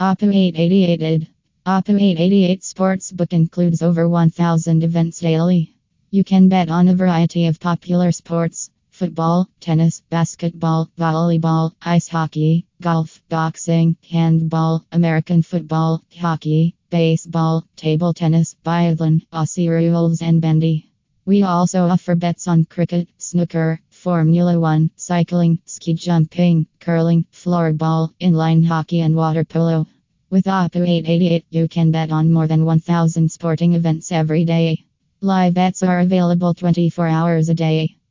Oppa 888 Oppa 888 Sportsbook includes over 1,000 events daily. You can bet on a variety of popular sports football, tennis, basketball, volleyball, ice hockey, golf, boxing, handball, American football, hockey, baseball, table tennis, biathlon, Aussie rules, and bandy. We also offer bets on cricket, snooker, Formula One, cycling, ski jumping, curling, floorball, inline hockey, and water polo. With Oppa 888, you can bet on more than 1,000 sporting events every day. Live bets are available 24 hours a day.